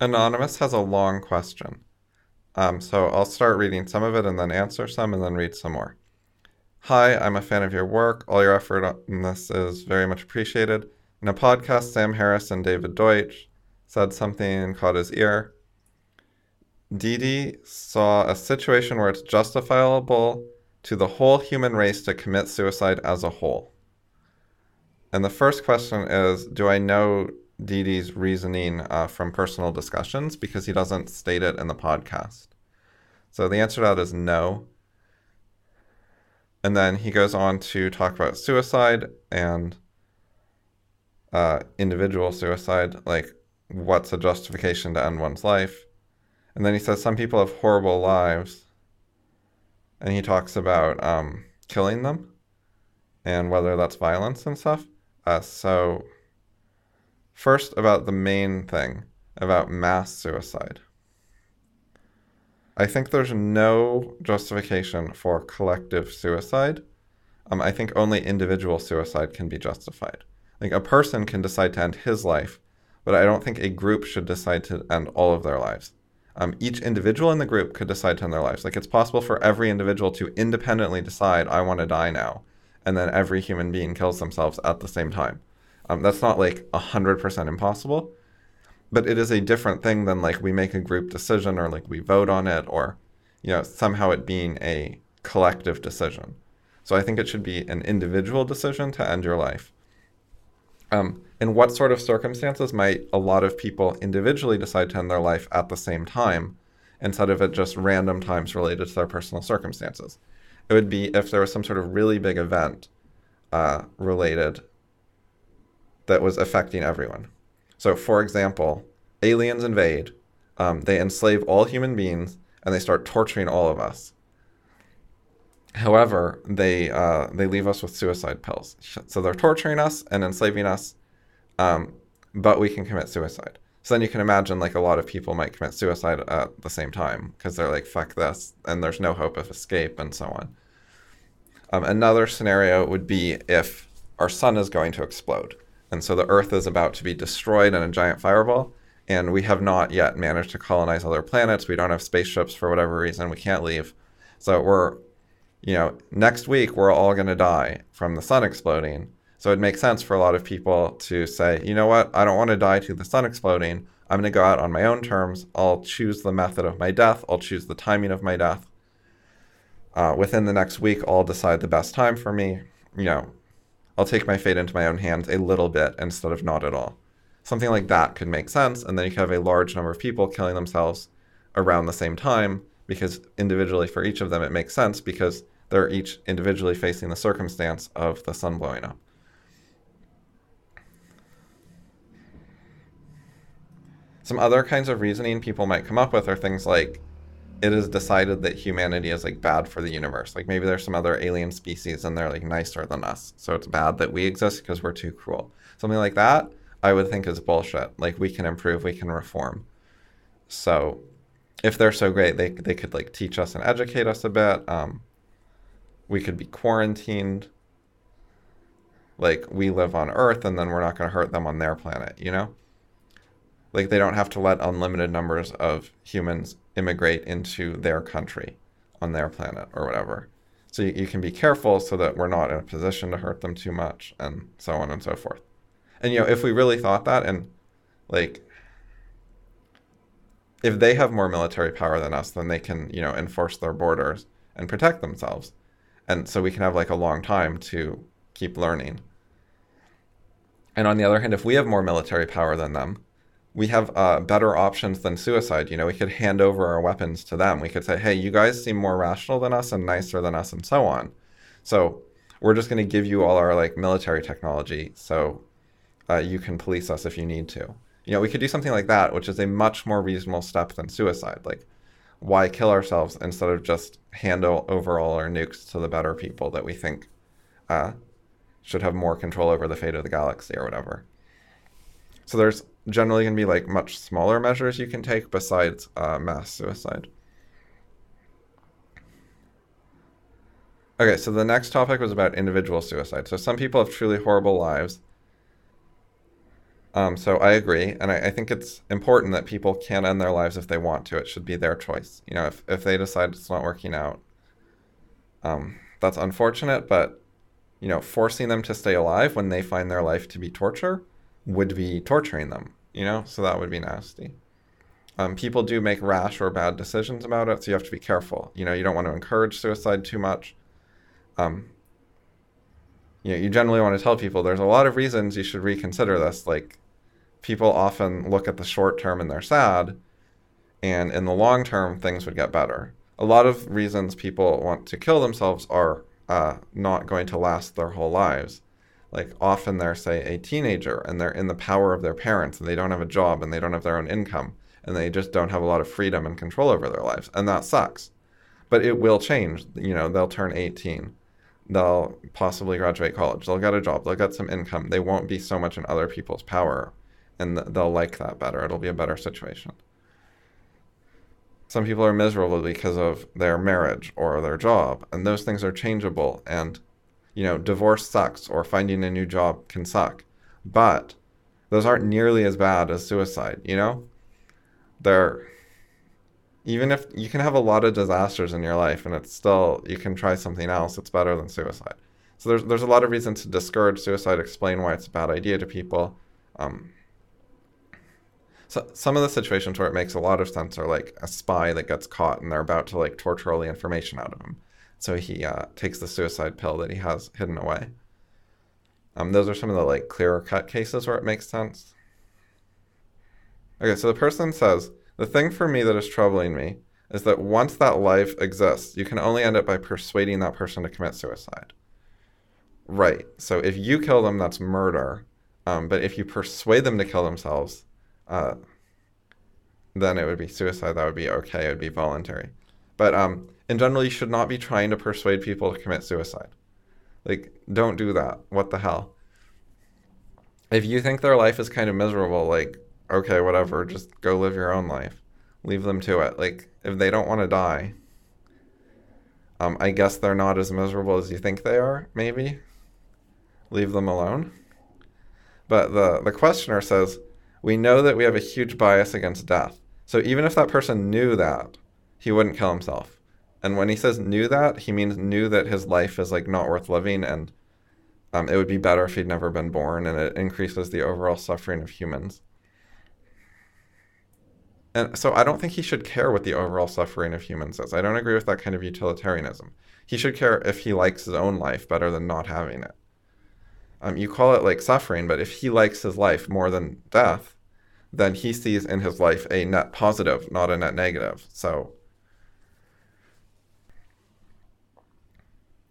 Anonymous has a long question. Um, so I'll start reading some of it and then answer some and then read some more. Hi, I'm a fan of your work. All your effort on this is very much appreciated. In a podcast, Sam Harris and David Deutsch said something and caught his ear. DD saw a situation where it's justifiable to the whole human race to commit suicide as a whole. And the first question is Do I know DD's reasoning uh, from personal discussions? Because he doesn't state it in the podcast. So the answer to that is no. And then he goes on to talk about suicide and uh, individual suicide, like what's a justification to end one's life. And then he says some people have horrible lives. And he talks about um, killing them and whether that's violence and stuff. Uh, so, first, about the main thing about mass suicide. I think there's no justification for collective suicide. Um, I think only individual suicide can be justified. Like a person can decide to end his life, but I don't think a group should decide to end all of their lives. Um, each individual in the group could decide to end their lives. Like it's possible for every individual to independently decide, I want to die now, and then every human being kills themselves at the same time. Um, that's not like 100% impossible, but it is a different thing than like we make a group decision or like we vote on it or, you know, somehow it being a collective decision. So I think it should be an individual decision to end your life. Um, in what sort of circumstances might a lot of people individually decide to end their life at the same time instead of at just random times related to their personal circumstances? It would be if there was some sort of really big event uh, related that was affecting everyone. So, for example, aliens invade, um, they enslave all human beings, and they start torturing all of us. However, they uh, they leave us with suicide pills. So they're torturing us and enslaving us, um, but we can commit suicide. So then you can imagine like a lot of people might commit suicide at the same time because they're like fuck this and there's no hope of escape and so on. Um, another scenario would be if our sun is going to explode and so the Earth is about to be destroyed in a giant fireball and we have not yet managed to colonize other planets. We don't have spaceships for whatever reason. We can't leave. So we're you know, next week we're all going to die from the sun exploding. So it makes sense for a lot of people to say, you know what, I don't want to die to the sun exploding. I'm going to go out on my own terms. I'll choose the method of my death. I'll choose the timing of my death. Uh, within the next week, I'll decide the best time for me. You know, I'll take my fate into my own hands a little bit instead of not at all. Something like that could make sense. And then you could have a large number of people killing themselves around the same time because individually for each of them it makes sense because they're each individually facing the circumstance of the sun blowing up. Some other kinds of reasoning people might come up with are things like it is decided that humanity is like bad for the universe. Like maybe there's some other alien species and they're like nicer than us. So it's bad that we exist because we're too cruel. Something like that, I would think is bullshit. Like we can improve, we can reform. So if they're so great, they they could like teach us and educate us a bit. Um, we could be quarantined. Like we live on Earth, and then we're not going to hurt them on their planet. You know, like they don't have to let unlimited numbers of humans immigrate into their country on their planet or whatever. So you, you can be careful so that we're not in a position to hurt them too much, and so on and so forth. And you know, if we really thought that, and like if they have more military power than us, then they can, you know, enforce their borders and protect themselves. And so we can have like a long time to keep learning. And on the other hand, if we have more military power than them, we have uh, better options than suicide. You know, we could hand over our weapons to them. We could say, hey, you guys seem more rational than us and nicer than us and so on. So we're just going to give you all our like military technology so uh, you can police us if you need to you know, we could do something like that, which is a much more reasonable step than suicide. Like, why kill ourselves instead of just hand over all our nukes to the better people that we think uh, should have more control over the fate of the galaxy or whatever? So there's generally going to be like much smaller measures you can take besides uh, mass suicide. Okay, so the next topic was about individual suicide. So some people have truly horrible lives Um, so I agree, and I, I, think it's important that people can end their lives if they want to. It should be their choice. You know, if if they decide it's not working out, um, that's unfortunate. But you know, forcing them to stay alive when they find their life to be torture would be torturing them. You know, so that would be nasty. Um, people do make rash or bad decisions about it, so you have to be careful. You know, you don't want to encourage suicide too much. Um, you know, you generally want to tell people there's a lot of reasons you should reconsider this. Like, people often look at the short term and they're sad, and in the long term, things would get better. A lot of reasons people want to kill themselves are uh, not going to last their whole lives. Like, often they're, say, a teenager and they're in the power of their parents and they don't have a job and they don't have their own income and they just don't have a lot of freedom and control over their lives. And that sucks. But it will change. You know, they'll turn 18 they'll possibly graduate college. They'll get a job. They'll get some income. They won't be so much in other people's power, and they'll like that better. It'll be a better situation. Some people are miserable because of their marriage or their job, and those things are changeable. And, you know, divorce sucks, or finding a new job can suck. But those aren't nearly as bad as suicide, you know? They're even if you can have a lot of disasters in your life and it's still you can try something else it's better than suicide so there's there's a lot of reasons to discourage suicide explain why it's a bad idea to people um, so some of the situations where it makes a lot of sense are like a spy that gets caught and they're about to like torture all the information out of him so he uh, takes the suicide pill that he has hidden away um, those are some of the like clearer cut cases where it makes sense okay so the person says the thing for me that is troubling me is that once that life exists, you can only end it by persuading that person to commit suicide. Right. So if you kill them, that's murder. Um, but if you persuade them to kill themselves, uh, then it would be suicide. That would be okay. It would be voluntary. But um, in general, you should not be trying to persuade people to commit suicide. Like, don't do that. What the hell? If you think their life is kind of miserable, like, okay, whatever, just go live your own life. Leave them to it. Like, if they don't want to die, um, I guess they're not as miserable as you think they are, maybe. Leave them alone. But the, the questioner says, We know that we have a huge bias against death. So even if that person knew that, he wouldn't kill himself. And when he says knew that, he means knew that his life is like not worth living and um, it would be better if he'd never been born and it increases the overall suffering of humans. And so I don't think he should care what the overall suffering of humans is. I don't agree with that kind of utilitarianism. He should care if he likes his own life better than not having it. Um, you call it like suffering, but if he likes his life more than death, then he sees in his life a net positive, not a net negative. So,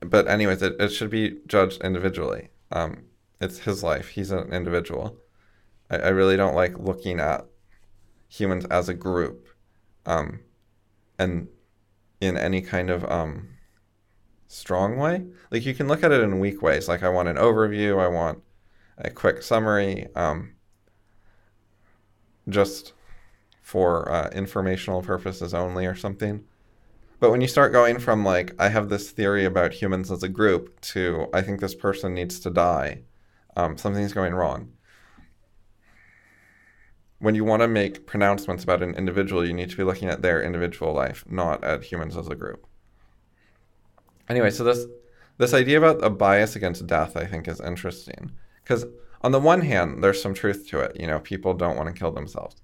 but anyways, it, it should be judged individually. Um, it's his life. He's an individual. I, I really don't like looking at humans as a group um, and in any kind of um, strong way. Like you can look at it in weak ways. Like I want an overview, I want a quick summary, um, just for uh, informational purposes only or something. But when you start going from like, I have this theory about humans as a group to I think this person needs to die, um, something's going wrong when you want to make pronouncements about an individual, you need to be looking at their individual life, not at humans as a group. Anyway, so this this idea about a bias against death, I think, is interesting because on the one hand, there's some truth to it. You know, people don't want to kill themselves,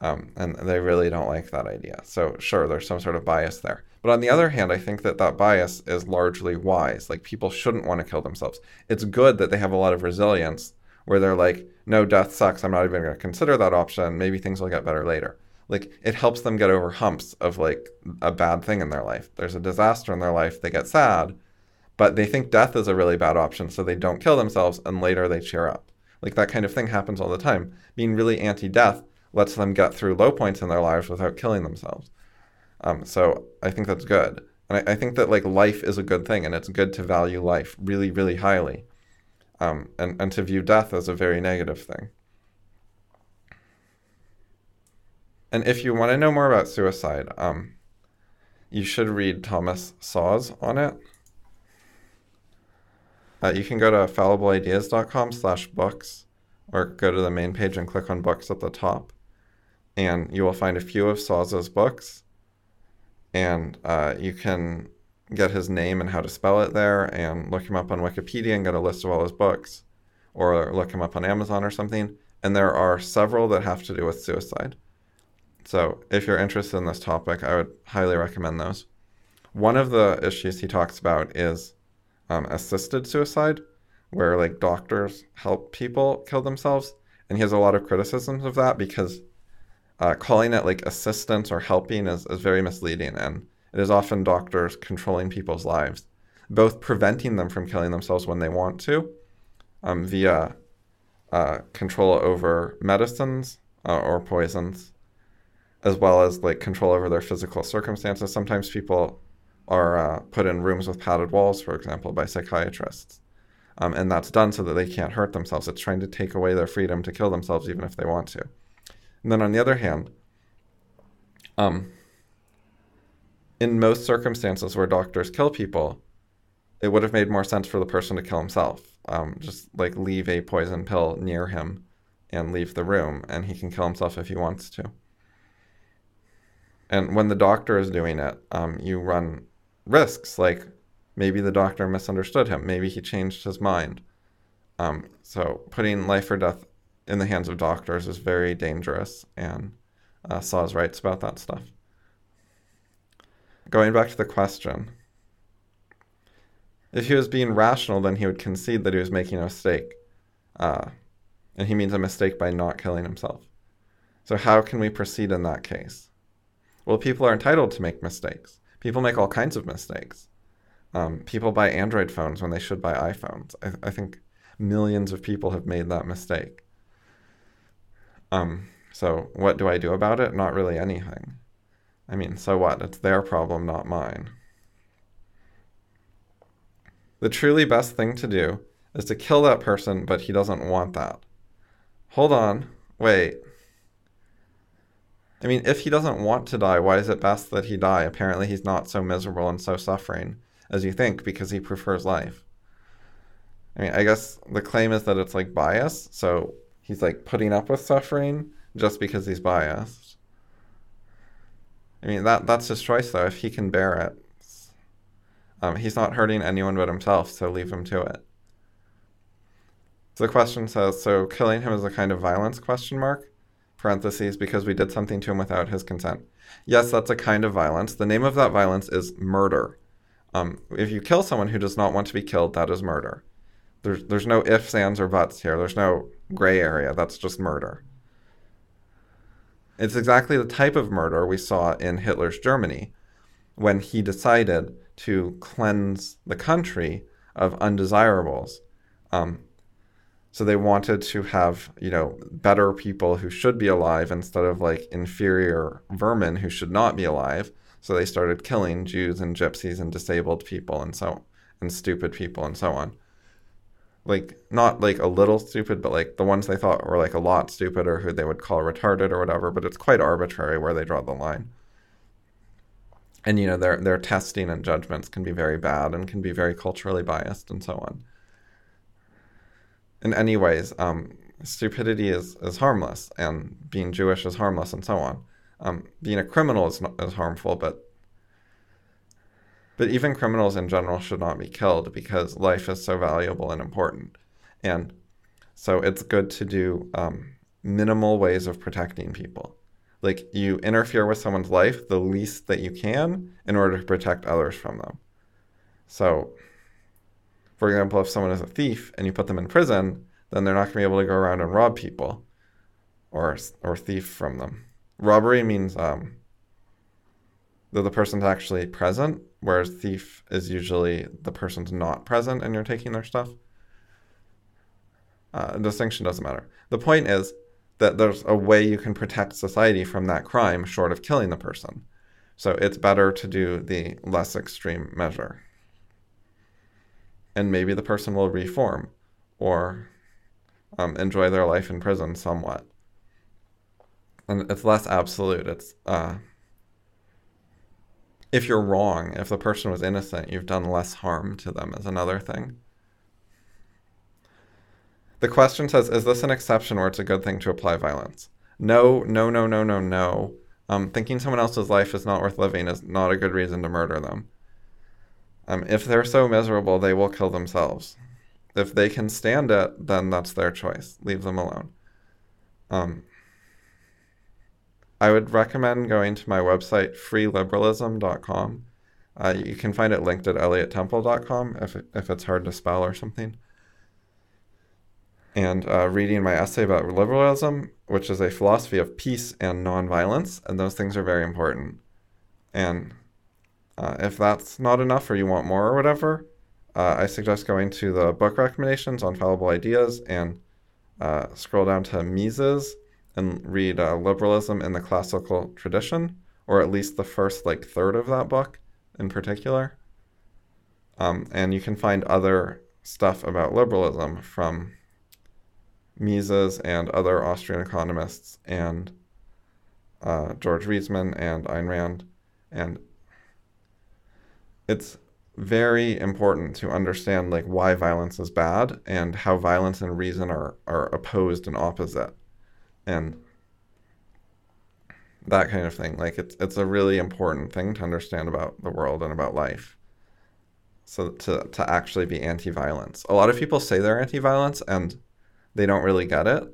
um, and they really don't like that idea. So sure, there's some sort of bias there. But on the other hand, I think that that bias is largely wise. Like people shouldn't want to kill themselves. It's good that they have a lot of resilience where they're like, no, death sucks. I'm not even going to consider that option. Maybe things will get better later. Like it helps them get over humps of like a bad thing in their life. There's a disaster in their life. They get sad, but they think death is a really bad option. So they don't kill themselves and later they cheer up. Like that kind of thing happens all the time. Being really anti death lets them get through low points in their lives without killing themselves. Um, so I think that's good. And I, I think that like life is a good thing and it's good to value life really, really highly um, and, and to view death as a very negative thing. And if you want to know more about suicide, um, you should read Thomas Szasz on it. Uh, you can go to fallibleideas.com slash books or go to the main page and click on books at the top. And you will find a few of Szasz's books. And uh, you can get his name and how to spell it there and look him up on Wikipedia and get a list of all his books or look him up on Amazon or something. And there are several that have to do with suicide. So if you're interested in this topic, I would highly recommend those. One of the issues he talks about is um, assisted suicide, where like doctors help people kill themselves. And he has a lot of criticisms of that because uh, calling it like assistance or helping is, is very misleading. And it is often doctors controlling people's lives, both preventing them from killing themselves when they want to um, via uh, control over medicines uh, or poisons, as well as like control over their physical circumstances. Sometimes people are uh, put in rooms with padded walls, for example, by psychiatrists. Um, and that's done so that they can't hurt themselves. It's trying to take away their freedom to kill themselves, even if they want to. And then on the other hand, um, in most circumstances where doctors kill people, it would have made more sense for the person to kill himself. Um, just like leave a poison pill near him and leave the room, and he can kill himself if he wants to. And when the doctor is doing it, um, you run risks like maybe the doctor misunderstood him, maybe he changed his mind. Um, so putting life or death in the hands of doctors is very dangerous, and uh, Szasz writes about that stuff. Going back to the question, if he was being rational, then he would concede that he was making a mistake. Uh, and he means a mistake by not killing himself. So, how can we proceed in that case? Well, people are entitled to make mistakes. People make all kinds of mistakes. Um, people buy Android phones when they should buy iPhones. I, I think millions of people have made that mistake. Um, so, what do I do about it? Not really anything. I mean, so what? It's their problem, not mine. The truly best thing to do is to kill that person, but he doesn't want that. Hold on. Wait. I mean, if he doesn't want to die, why is it best that he die? Apparently, he's not so miserable and so suffering as you think because he prefers life. I mean, I guess the claim is that it's like bias, so he's like putting up with suffering just because he's biased. I mean, that that's his choice though. If he can bear it, um, he's not hurting anyone but himself, so leave him to it. So the question says, so killing him is a kind of violence? Question mark. Parentheses because we did something to him without his consent. Yes, that's a kind of violence. The name of that violence is murder. Um, if you kill someone who does not want to be killed, that is murder. There's there's no ifs, ands, or buts here. There's no gray area. That's just murder. It's exactly the type of murder we saw in Hitler's Germany when he decided to cleanse the country of undesirables. Um, so they wanted to have, you know, better people who should be alive instead of like inferior vermin who should not be alive. So they started killing Jews and gypsies and disabled people and so and stupid people and so on. Like not like a little stupid, but like the ones they thought were like a lot stupid or who they would call retarded or whatever, but it's quite arbitrary where they draw the line and you know their their testing and judgments can be very bad and can be very culturally biased and so on. In any ways, um, stupidity is, is harmless, and being Jewish is harmless, and so on. Um, being a criminal is, is harmful, but but even criminals in general should not be killed because life is so valuable and important, and so it's good to do um, minimal ways of protecting people like you interfere with someone's life the least that you can in order to protect others from them. So, for example, if someone is a thief and you put them in prison, then they're not going to be able to go around and rob people or or thief from them. Robbery means um, that the person's actually present, whereas thief is usually the person's not present and you're taking their stuff. Uh, distinction doesn't matter. The point is, that there's a way you can protect society from that crime short of killing the person. So it's better to do the less extreme measure. And maybe the person will reform or um, enjoy their life in prison somewhat. And it's less absolute. It's uh, if you're wrong, if the person was innocent, you've done less harm to them, is another thing. The question says, is this an exception where it's a good thing to apply violence? No, no, no, no, no, no. Um, thinking someone else's life is not worth living is not a good reason to murder them. Um, if they're so miserable, they will kill themselves. If they can stand it, then that's their choice. Leave them alone. Um, I would recommend going to my website, freeliberalism.com. Uh, you can find it linked at elliottemple.com if, if it's hard to spell or something. And uh, reading my essay about liberalism, which is a philosophy of peace and nonviolence, and those things are very important. And uh, if that's not enough or you want more or whatever, uh, I suggest going to the book recommendations on fallible ideas and uh, scroll down to Mises and read uh, Liberalism in the Classical Tradition, or at least the first like third of that book in particular. Um, and you can find other stuff about liberalism from Mises and other Austrian economists and uh, George Reisman and Ayn Rand. And it's very important to understand like why violence is bad and how violence and reason are, are opposed and opposite and that kind of thing. Like it's it's a really important thing to understand about the world and about life. So to to actually be anti-violence. A lot of people say they're anti-violence and they don't really get it.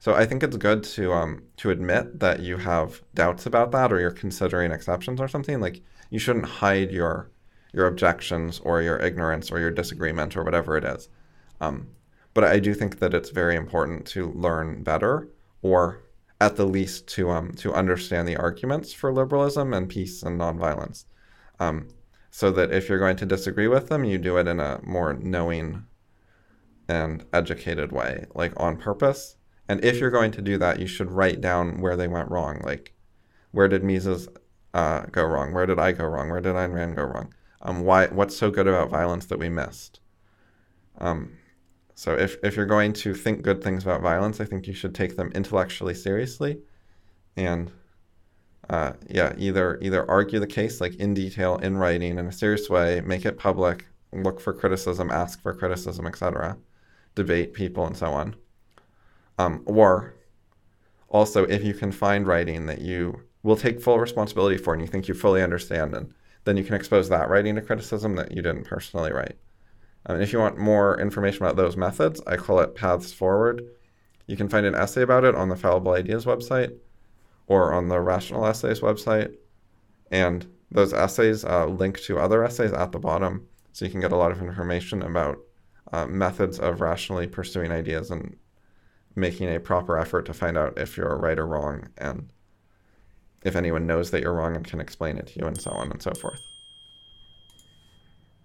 So i think it's good to um to admit that you have doubts about that or you're considering exceptions or something. Like you shouldn't hide your your objections or your ignorance or your disagreement or whatever it is. Um, but I do think that it's very important to learn better, or at the least to um, to understand the arguments for liberalism and peace and nonviolence, um, so that if you're going to disagree with them, you do it in a more knowing and educated way, like on purpose. And if you're going to do that, you should write down where they went wrong, like where did Mises uh, go wrong, where did I go wrong, where did Ayn Rand go wrong? Um, why what's so good about violence that we missed. Um, so if, if you're going to think good things about violence, I think you should take them intellectually seriously, and uh, yeah, either either argue the case like in detail in writing in a serious way, make it public, look for criticism, ask for criticism, etc., debate people and so on. Um, or also, if you can find writing that you will take full responsibility for and you think you fully understand and then you can expose that writing to criticism that you didn't personally write. Um, if you want more information about those methods, I call it Paths Forward. You can find an essay about it on the Fallible Ideas website or on the Rational Essays website. And those essays uh, link to other essays at the bottom, so you can get a lot of information about uh, methods of rationally pursuing ideas and making a proper effort to find out if you're right or wrong and if anyone knows that you're wrong and can explain it to you, and so on and so forth.